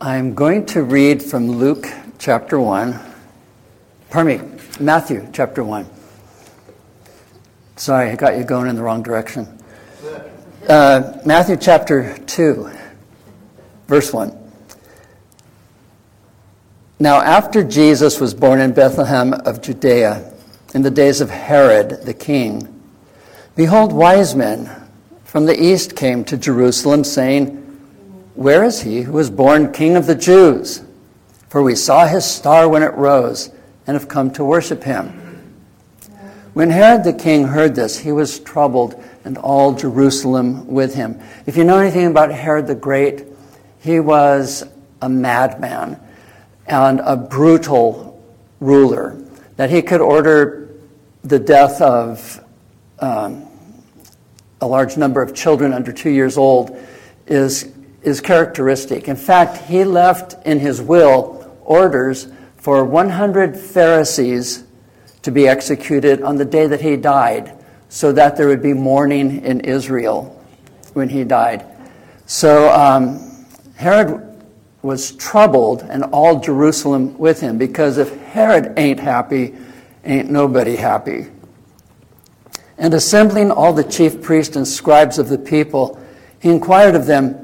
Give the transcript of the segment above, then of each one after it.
I'm going to read from Luke chapter 1. Pardon me, Matthew chapter 1. Sorry, I got you going in the wrong direction. Uh, Matthew chapter 2, verse 1. Now, after Jesus was born in Bethlehem of Judea, in the days of Herod the king, behold, wise men from the east came to Jerusalem, saying, Where is he who was born king of the Jews? For we saw his star when it rose, and have come to worship him. When Herod the king heard this, he was troubled, and all Jerusalem with him. If you know anything about Herod the Great, he was a madman and a brutal ruler, that he could order the death of um, a large number of children under two years old is, is characteristic. In fact, he left in his will orders for 100 Pharisees to be executed on the day that he died, so that there would be mourning in Israel when he died. So um, Herod was troubled, and all Jerusalem with him, because if Herod ain't happy, ain't nobody happy. And assembling all the chief priests and scribes of the people, he inquired of them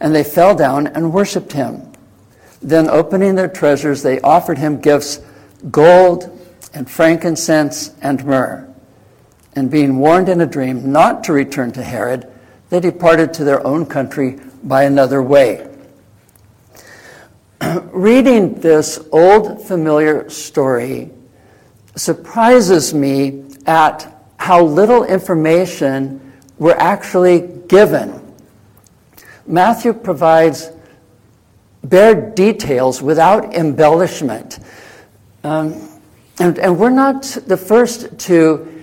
and they fell down and worshipped him. Then, opening their treasures, they offered him gifts gold and frankincense and myrrh. And being warned in a dream not to return to Herod, they departed to their own country by another way. reading this old familiar story surprises me at how little information we're actually given. Matthew provides bare details without embellishment. Um, and, and we're not the first to,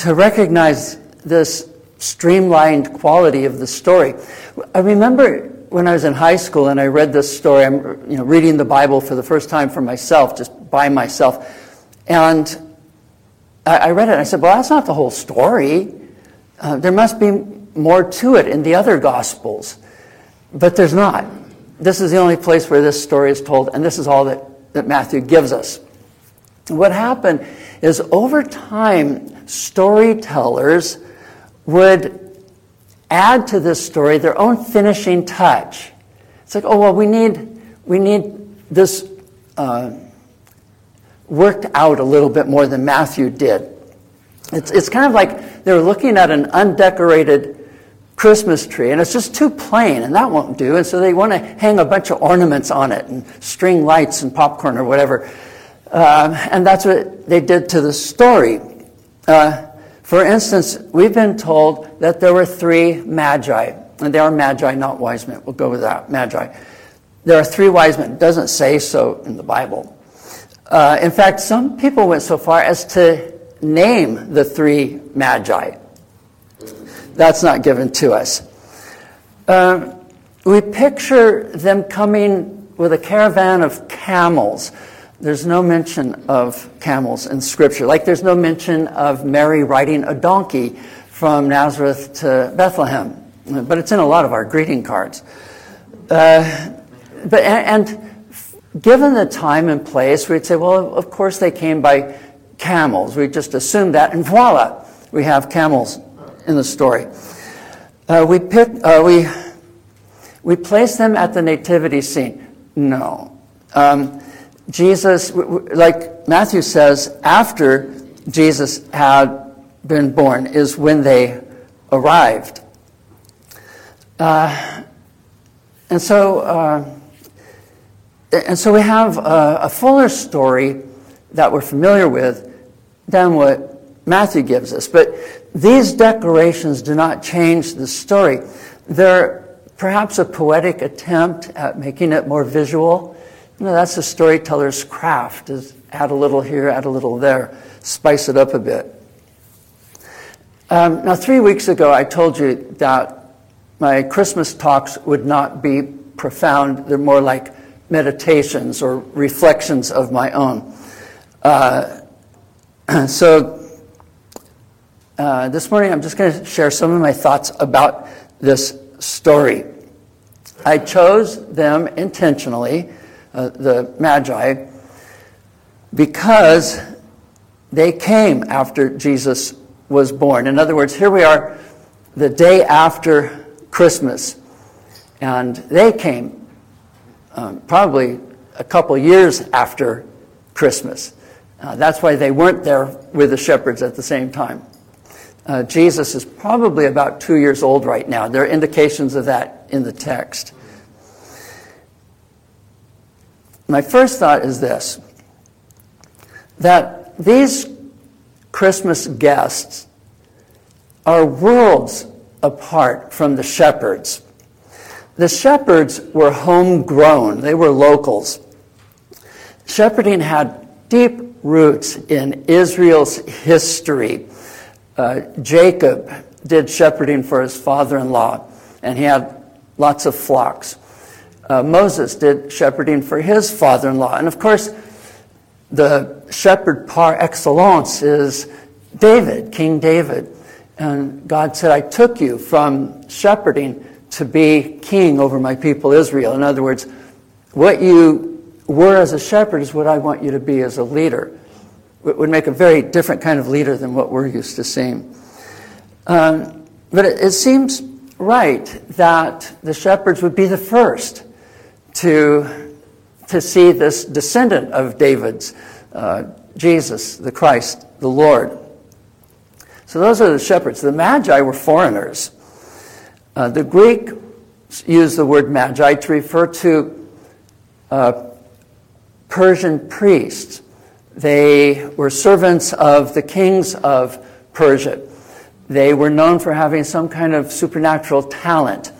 to recognize this streamlined quality of the story. I remember when I was in high school and I read this story, I'm you know, reading the Bible for the first time for myself, just by myself. And I, I read it and I said, well, that's not the whole story. Uh, there must be more to it in the other Gospels. But there's not. This is the only place where this story is told, and this is all that, that Matthew gives us. What happened is over time, storytellers would add to this story their own finishing touch. It's like, oh, well, we need, we need this uh, worked out a little bit more than Matthew did. It's, it's kind of like they're looking at an undecorated Christmas tree, and it's just too plain, and that won't do. And so they want to hang a bunch of ornaments on it, and string lights and popcorn or whatever. Uh, and that's what they did to the story. Uh, for instance, we've been told that there were three magi, and they are magi, not wise men. We'll go with that, magi. There are three wise men. It doesn't say so in the Bible. Uh, in fact, some people went so far as to name the three magi. That's not given to us. Uh, we picture them coming with a caravan of camels there's no mention of camels in Scripture. Like there's no mention of Mary riding a donkey from Nazareth to Bethlehem. But it's in a lot of our greeting cards. Uh, but, and, and given the time and place, we'd say, well, of course they came by camels. We just assumed that, and voila, we have camels in the story. Uh, we, pick, uh, we, we place them at the nativity scene. No. Um, Jesus, like Matthew says, after Jesus had been born is when they arrived. Uh, and so, uh, and so we have a, a, fuller story that we're familiar with than what Matthew gives us. But these declarations do not change the story. They're perhaps a poetic attempt at making it more visual. You know, that's a storyteller's craft, is add a little here, add a little there, spice it up a bit. Um, now, three weeks ago, I told you that my Christmas talks would not be profound. They're more like meditations or reflections of my own. Uh, so, uh, this morning, I'm just going to share some of my thoughts about this story. I chose them intentionally, uh, the Magi, because they came after Jesus was born. In other words, here we are the day after Christmas, and they came um, probably a couple years after Christmas. Uh, that's why they weren't there with the shepherds at the same time. Uh, Jesus is probably about two years old right now. There are indications of that in the text. My first thought is this that these Christmas guests are worlds apart from the shepherds. The shepherds were homegrown, they were locals. Shepherding had deep roots in Israel's history. Uh, Jacob did shepherding for his father in law, and he had lots of flocks. Uh, Moses did shepherding for his father in law. And of course, the shepherd par excellence is David, King David. And God said, I took you from shepherding to be king over my people Israel. In other words, what you were as a shepherd is what I want you to be as a leader. Would make a very different kind of leader than what we're used to seeing. Um, but it, it seems right that the shepherds would be the first to to see this descendant of David's, uh, Jesus, the Christ, the Lord. So those are the shepherds. The Magi were foreigners. Uh, the Greek used the word Magi to refer to uh, Persian priests. They were servants of the kings of Persia. They were known for having some kind of supernatural talent,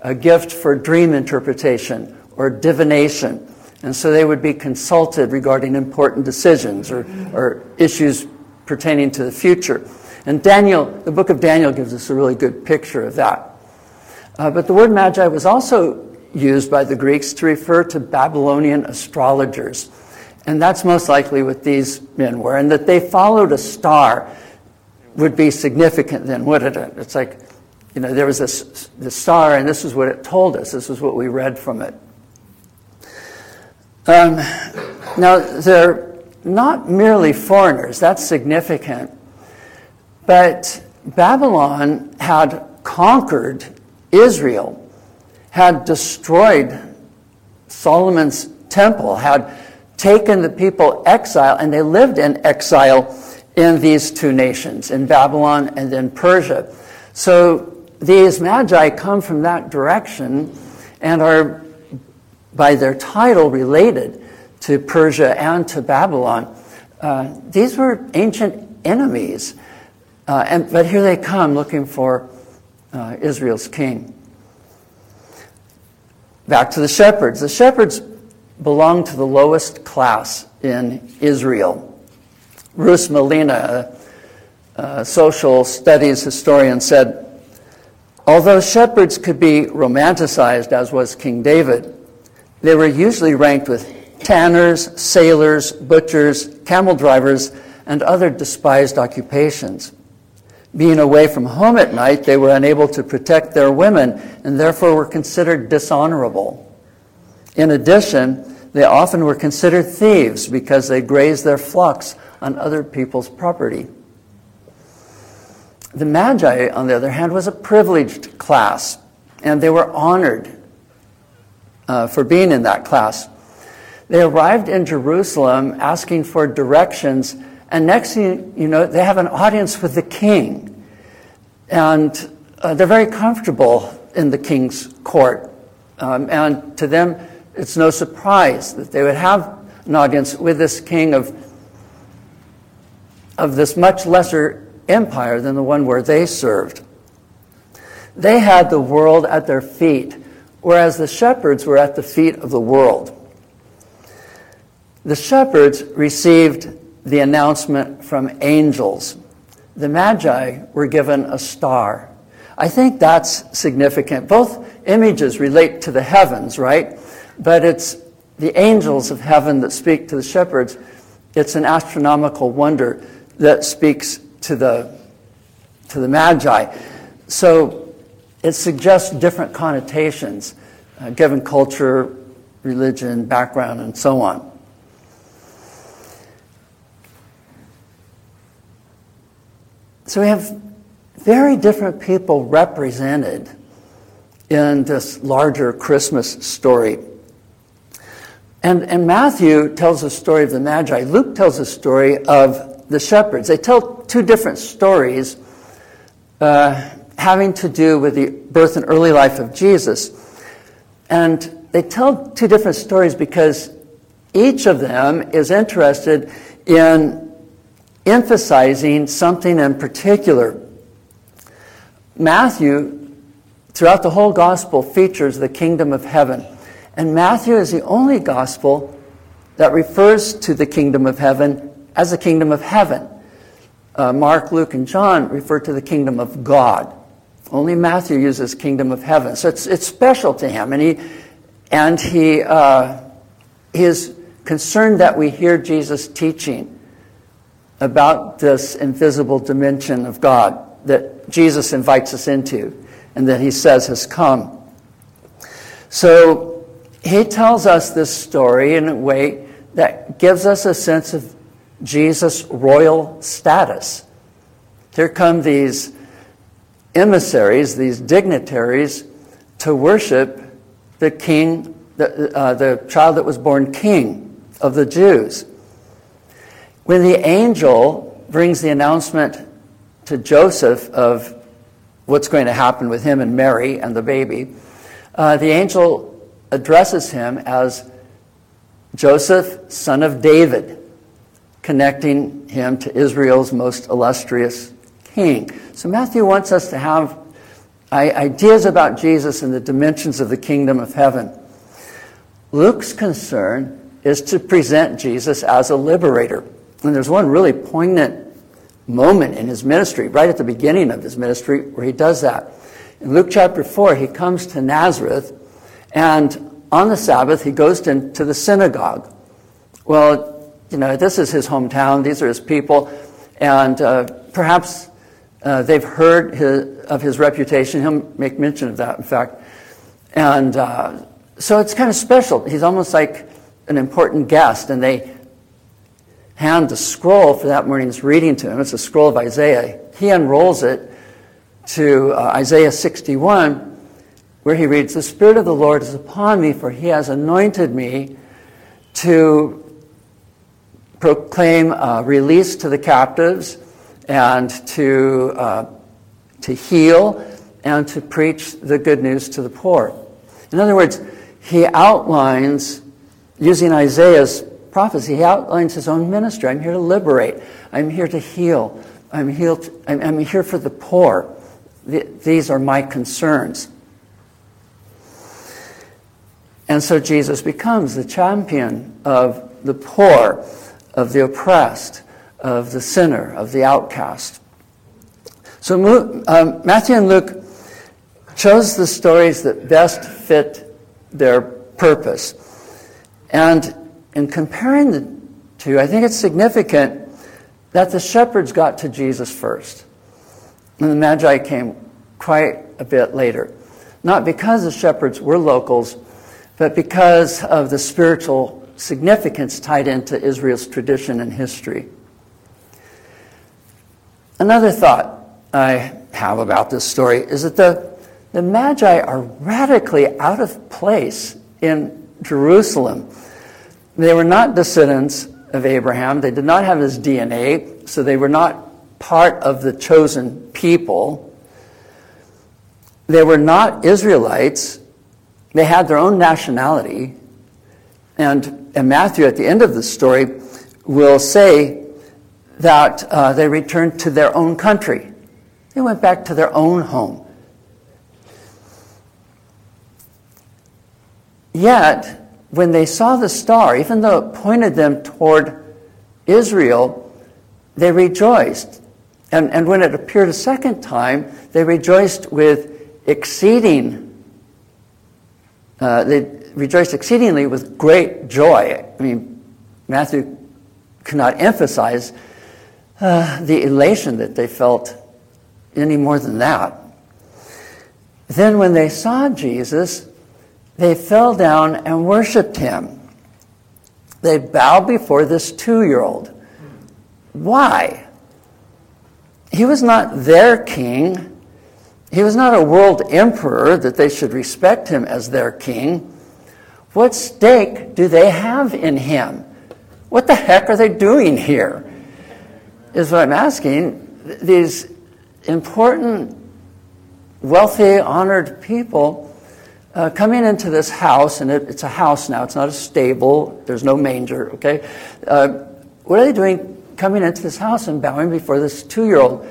a gift for dream interpretation or divination. And so they would be consulted regarding important decisions or, or issues pertaining to the future. And Daniel, the book of Daniel gives us a really good picture of that. Uh, but the word magi was also used by the Greeks to refer to Babylonian astrologers. And that's most likely what these men were. And that they followed a star would be significant then, wouldn't it? It's like, you know, there was this, this star, and this is what it told us. This is what we read from it. Um, now, they're not merely foreigners, that's significant, but Babylon had conquered Israel, had destroyed Solomon's temple, had taken the people exile, and they lived in exile in these two nations, in Babylon and in Persia. So these magi come from that direction and are by their title related to Persia and to Babylon. Uh, these were ancient enemies. Uh, and, but here they come looking for uh, Israel's king. Back to the shepherds. The shepherds belong to the lowest class in Israel. Bruce Malina, a, a social studies historian, said, Although shepherds could be romanticized, as was King David, they were usually ranked with tanners, sailors, butchers, camel drivers, and other despised occupations. Being away from home at night, they were unable to protect their women and therefore were considered dishonorable. In addition, they often were considered thieves because they grazed their flocks on other people's property. The Magi, on the other hand, was a privileged class, and they were honored uh, for being in that class. They arrived in Jerusalem asking for directions, and next thing you know, they have an audience with the king. And uh, they're very comfortable in the king's court. Um, and to them, it's no surprise that they would have an audience with this king of, of this much lesser empire than the one where they served. They had the world at their feet, whereas the shepherds were at the feet of the world. The shepherds received the announcement from angels. The Magi were given a star. I think that's significant. Both images relate to the heavens, right? But it's the angels of heaven that speak to the shepherds. It's an astronomical wonder that speaks to the, to the Magi. So it suggests different connotations, uh, given culture, religion, background, and so on. So we have very different people represented in this larger Christmas story. And, and Matthew tells the story of the Magi. Luke tells the story of the shepherds. They tell two different stories uh, having to do with the birth and early life of Jesus. And they tell two different stories because each of them is interested in emphasizing something in particular. Matthew, throughout the whole gospel, features the kingdom of heaven. And Matthew is the only gospel that refers to the kingdom of heaven as the kingdom of heaven. Uh, Mark, Luke, and John refer to the kingdom of God. Only Matthew uses kingdom of heaven. So it's, it's special to him. And he, and he, uh, he is concerned that we hear Jesus teaching about this invisible dimension of God that Jesus invites us into and that he says has come. So he tells us this story in a way that gives us a sense of Jesus' royal status. Here come these emissaries, these dignitaries, to worship the king, the, uh, the child that was born king of the Jews. When the angel brings the announcement to Joseph of what's going to happen with him and Mary and the baby, uh, the angel addresses him as Joseph, son of David, connecting him to Israel's most illustrious king. So Matthew wants us to have ideas about Jesus and the dimensions of the kingdom of heaven. Luke's concern is to present Jesus as a liberator. And there's one really poignant moment in his ministry, right at the beginning of his ministry, where he does that. In Luke chapter 4, he comes to Nazareth, and on the Sabbath, he goes into the synagogue. Well, you know, this is his hometown, these are his people, and uh, perhaps uh, they've heard his, of his reputation. He'll make mention of that, in fact. And uh, so it's kind of special. He's almost like an important guest, and they hand the scroll for that morning's reading to him. It's a scroll of Isaiah. He unrolls it to uh, Isaiah 61, where he reads, The Spirit of the Lord is upon me, for he has anointed me to proclaim uh, release to the captives and to, uh, to heal and to preach the good news to the poor. In other words, he outlines, using Isaiah's prophecy, he outlines his own ministry. I'm here to liberate. I'm here to heal. I'm, I'm, here for the poor. The, these are my concerns. And so Jesus becomes the champion of the poor, of the oppressed, of the sinner, of the outcast. So um, Matthew and Luke chose the stories that best fit their purpose. And in comparing the two, I think it's significant that the shepherds got to Jesus first. And the Magi came quite a bit later. Not because the shepherds were locals, but because of the spiritual significance tied into Israel's tradition and history. Another thought I have about this story is that the, the Magi are radically out of place in Jerusalem. They were not descendants of Abraham. They did not have his DNA, so they were not part of the chosen people. They were not Israelites. They had their own nationality. And, and Matthew, at the end of the story, will say that uh, they returned to their own country. They went back to their own home. Yet, when they saw the star, even though it pointed them toward Israel, they rejoiced. And, and when it appeared a second time, they rejoiced with exceeding, uh, they rejoiced exceedingly with great joy. I mean, Matthew cannot emphasize uh, the elation that they felt any more than that. Then, when they saw Jesus, they fell down and worshiped him. They bowed before this two year old. Why? He was not their king. He was not a world emperor that they should respect him as their king. What stake do they have in him? What the heck are they doing here? Is what I'm asking. These important, wealthy, honored people uh, coming into this house, and it, it's a house now, it's not a stable, there's no manger, okay? Uh, what are they doing coming into this house and bowing before this two year old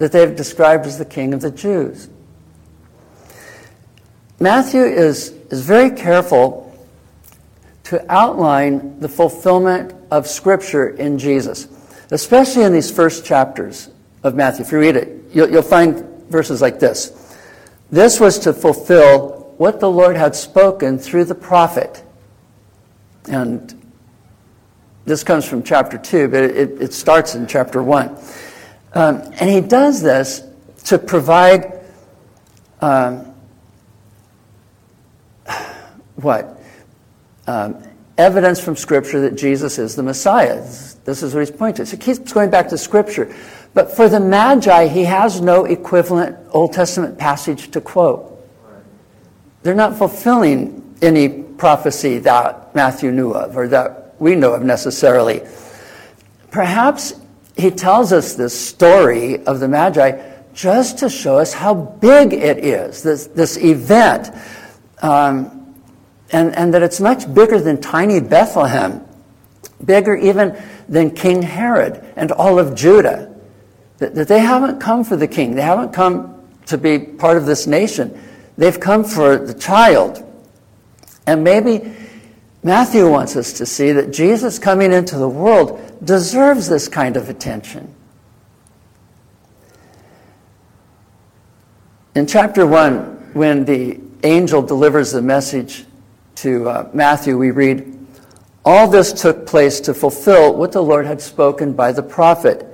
that they've described as the king of the Jews? Matthew is, is very careful to outline the fulfillment of Scripture in Jesus, especially in these first chapters of Matthew. If you read it, you'll, you'll find verses like this. This was to fulfill what the Lord had spoken through the prophet. And this comes from chapter 2, but it, it starts in chapter 1. Um, and he does this to provide um, what? um, evidence from Scripture that Jesus is the Messiah. This is what he's pointing to. So he keeps going back to Scripture. But for the Magi, he has no equivalent Old Testament passage to quote. They're not fulfilling any prophecy that Matthew knew of or that we know of necessarily. Perhaps he tells us this story of the Magi just to show us how big it is, this, this event. Um, and, and that it's much bigger than tiny Bethlehem, bigger even than King Herod and all of Judah. That, that they haven't come for the king, they haven't come to be part of this nation. They've come for the child. And maybe Matthew wants us to see that Jesus coming into the world deserves this kind of attention. In chapter 1, when the angel delivers the message to uh, Matthew, we read, All this took place to fulfill what the Lord had spoken by the prophet.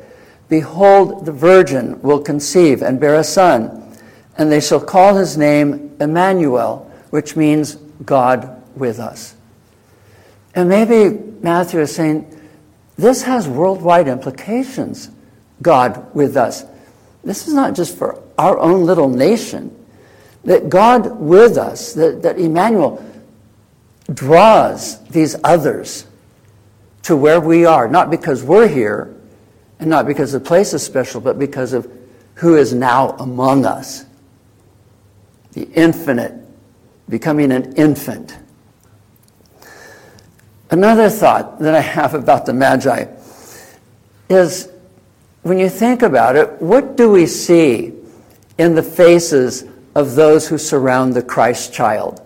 Behold, the virgin will conceive and bear a son, and they shall call his name Emmanuel, which means God with us. And maybe Matthew is saying, this has worldwide implications, God with us. This is not just for our own little nation. That God with us, that, that Emmanuel, draws these others to where we are, not because we're here and not because the place is special, but because of who is now among us. The infinite, becoming an infant. Another thought that I have about the Magi is when you think about it, what do we see in the faces of those who surround the Christ child?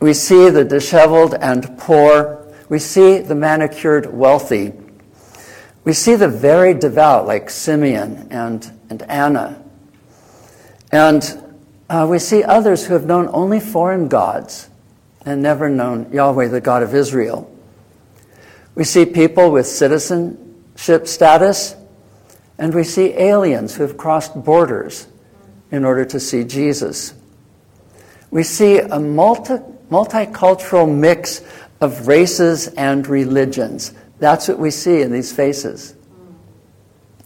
We see the disheveled and poor. We see the manicured wealthy. We see the very devout, like Simeon and, and Anna. And uh, we see others who have known only foreign gods and never known Yahweh, the God of Israel. We see people with citizenship status, and we see aliens who have crossed borders in order to see Jesus. We see a multi multicultural mix of races and religions. That's what we see in these faces.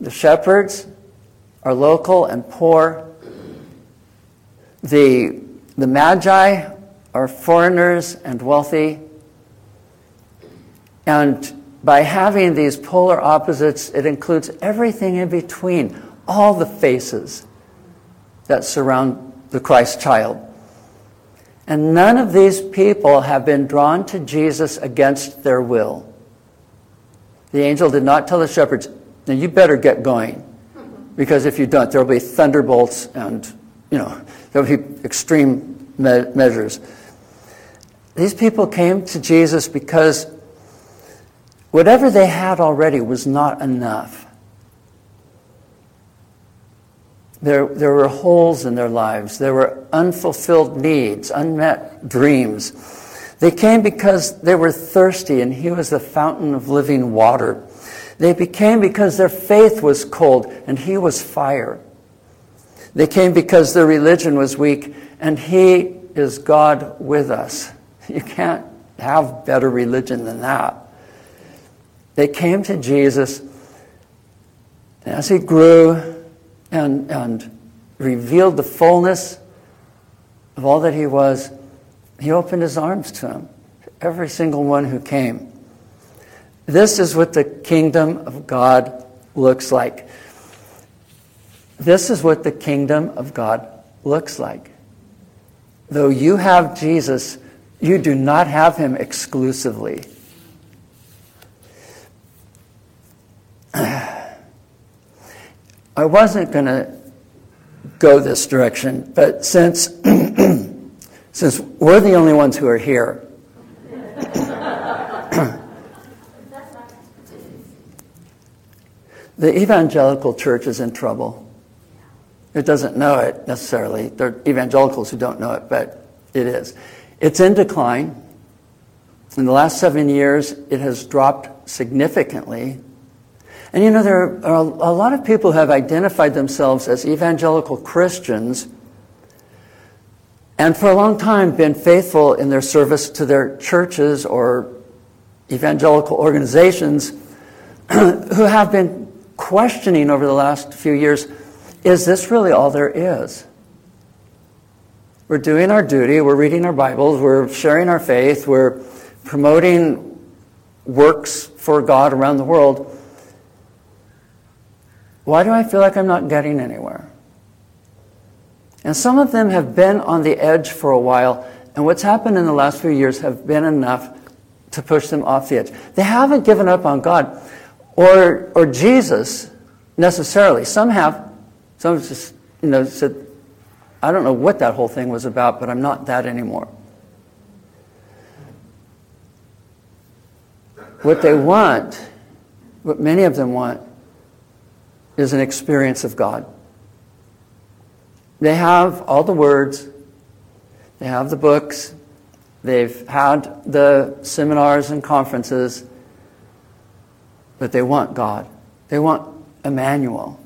The shepherds are local and poor. The the Magi are foreigners and wealthy. And by having these polar opposites, it includes everything in between, all the faces that surround the Christ child. And none of these people have been drawn to Jesus against their will. The angel did not tell the shepherds, now you better get going, because if you don't, there will be thunderbolts and, you know, there will be extreme me- measures. These people came to Jesus because whatever they had already was not enough. There, there were holes in their lives. There were unfulfilled needs, unmet dreams. They came because they were thirsty, and He was the fountain of living water. They became because their faith was cold, and He was fire. They came because their religion was weak, and He is God with us. You can't have better religion than that. They came to Jesus, and as He grew, and, and revealed the fullness of all that he was, he opened his arms to him, every single one who came. This is what the kingdom of God looks like. This is what the kingdom of God looks like. Though you have Jesus, you do not have him exclusively. I wasn't going to go this direction, but since, since we're the only ones who are here, the evangelical church is in trouble. It doesn't know it necessarily. There are evangelicals who don't know it, but it is. It's in decline. In the last seven years, it has dropped significantly and you know, there are a lot of people who have identified themselves as evangelical Christians and for a long time been faithful in their service to their churches or evangelical organizations who have been questioning over the last few years is this really all there is? We're doing our duty, we're reading our Bibles, we're sharing our faith, we're promoting works for God around the world. Why do I feel like I'm not getting anywhere? And some of them have been on the edge for a while, and what's happened in the last few years have been enough to push them off the edge. They haven't given up on God or, or Jesus necessarily. Some have. Some have just, you know, said, I don't know what that whole thing was about, but I'm not that anymore. What they want, what many of them want, is an experience of God. They have all the words, they have the books, they've had the seminars and conferences, but they want God. They want Emmanuel.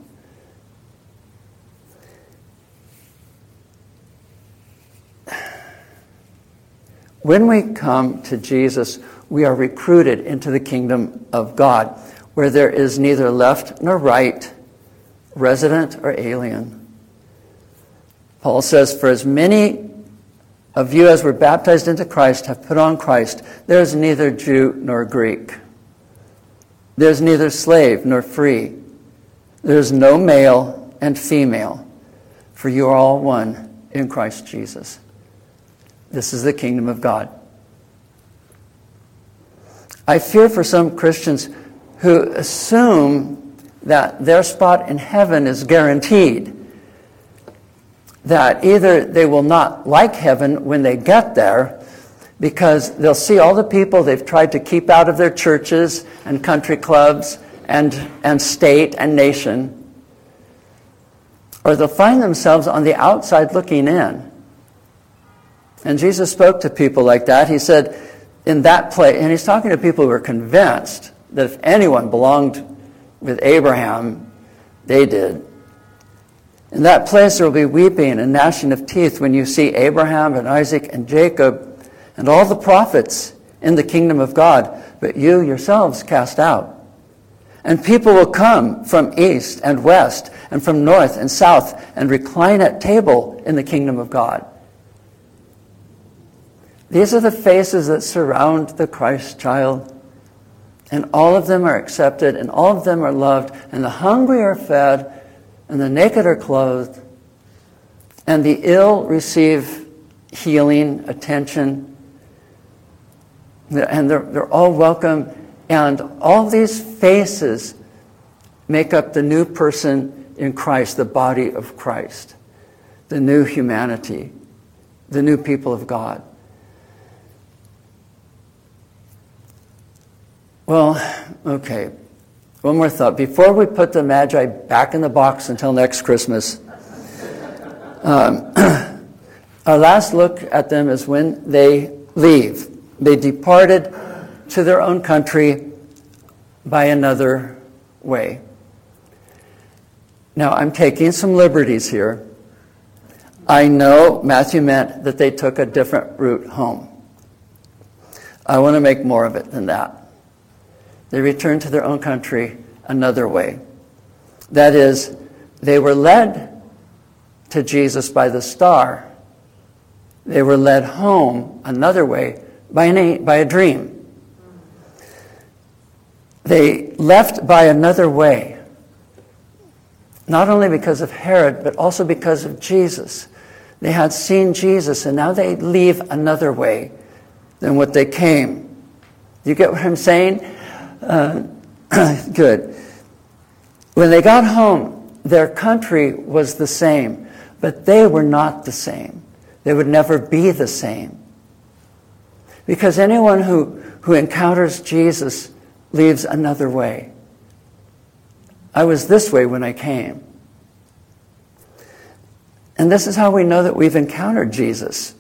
When we come to Jesus, we are recruited into the kingdom of God, where there is neither left nor right, resident or alien. Paul says, For as many of you as were baptized into Christ have put on Christ, there is neither Jew nor Greek. There is neither slave nor free. There is no male and female, for you are all one in Christ Jesus. This is the kingdom of God. I fear for some Christians who assume that their spot in heaven is guaranteed. That either they will not like heaven when they get there because they'll see all the people they've tried to keep out of their churches and country clubs and, and state and nation, or they'll find themselves on the outside looking in. And Jesus spoke to people like that. He said, in that place, and he's talking to people who are convinced that if anyone belonged with Abraham, they did. In that place there will be weeping and gnashing of teeth when you see Abraham and Isaac and Jacob and all the prophets in the kingdom of God, but you yourselves cast out. And people will come from east and west and from north and south and recline at table in the kingdom of God. These are the faces that surround the Christ child. And all of them are accepted, and all of them are loved, and the hungry are fed, and the naked are clothed, and the ill receive healing, attention, and they're, they're all welcome. And all these faces make up the new person in Christ, the body of Christ, the new humanity, the new people of God. Well, okay. One more thought. Before we put the Magi back in the box until next Christmas, um, our last look at them is when they leave. They departed to their own country by another way. Now, I'm taking some liberties here. I know Matthew meant that they took a different route home. I want to make more of it than that. They returned to their own country another way. That is, they were led to Jesus by the star. They were led home another way by, an, by a dream. They left by another way, not only because of Herod, but also because of Jesus. They had seen Jesus, and now they leave another way than what they came. You get what I'm saying? Uh, good. When they got home, their country was the same, but they were not the same. They would never be the same. Because anyone who, who encounters Jesus leaves another way. I was this way when I came. And this is how we know that we've encountered Jesus.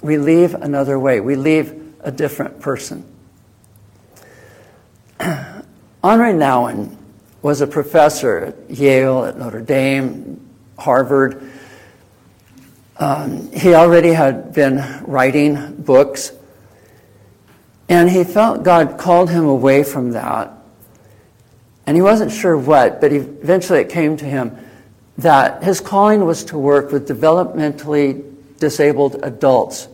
We leave another way, we leave a different person. Henri Nouwen was a professor at Yale, at Notre Dame, Harvard. Um, he already had been writing books, and he felt God called him away from that. And he wasn't sure what, but eventually it came to him that his calling was to work with developmentally disabled adults.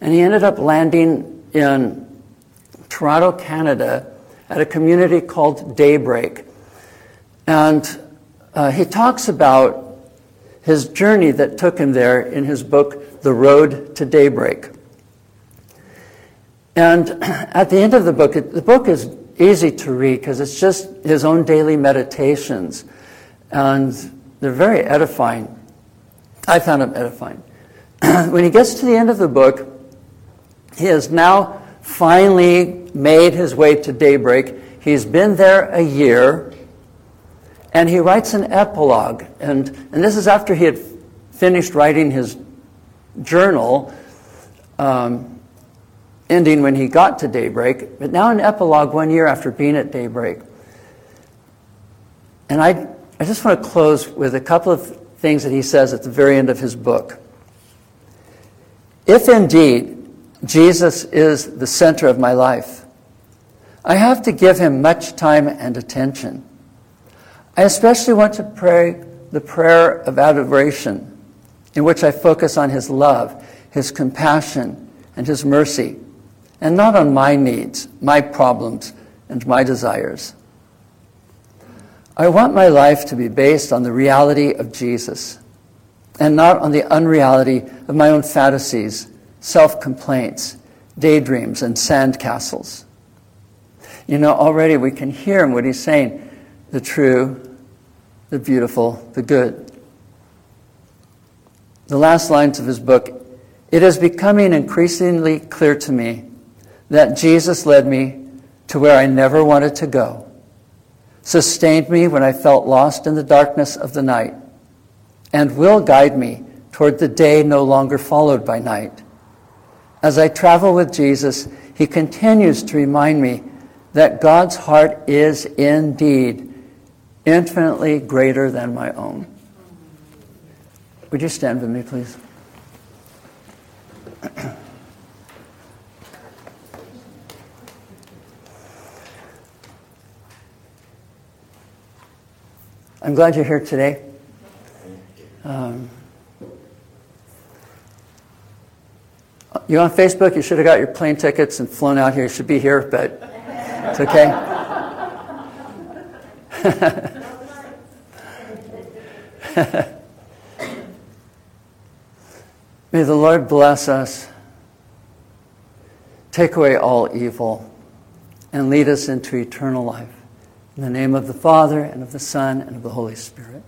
And he ended up landing in Toronto, Canada, at a community called Daybreak. And uh, he talks about his journey that took him there in his book, The Road to Daybreak. And at the end of the book, it, the book is easy to read because it's just his own daily meditations. And they're very edifying. I found them edifying. when he gets to the end of the book, he has now finally made his way to daybreak. He's been there a year, and he writes an epilogue. And, and this is after he had finished writing his journal, um, ending when he got to daybreak, but now an epilogue one year after being at daybreak. And I, I just want to close with a couple of things that he says at the very end of his book. If indeed Jesus is the center of my life. I have to give him much time and attention. I especially want to pray the prayer of adoration, in which I focus on his love, his compassion, and his mercy, and not on my needs, my problems, and my desires. I want my life to be based on the reality of Jesus and not on the unreality of my own fantasies self complaints, daydreams, and sandcastles. You know, already we can hear him what he's saying the true, the beautiful, the good. The last lines of his book it is becoming increasingly clear to me that Jesus led me to where I never wanted to go, sustained me when I felt lost in the darkness of the night, and will guide me toward the day no longer followed by night. As I travel with Jesus, he continues to remind me that God's heart is indeed infinitely greater than my own. Would you stand with me, please? I'm glad you're here today. Um, You on Facebook? You should have got your plane tickets and flown out here. You should be here, but it's okay. May the Lord bless us, take away all evil, and lead us into eternal life. In the name of the Father, and of the Son, and of the Holy Spirit.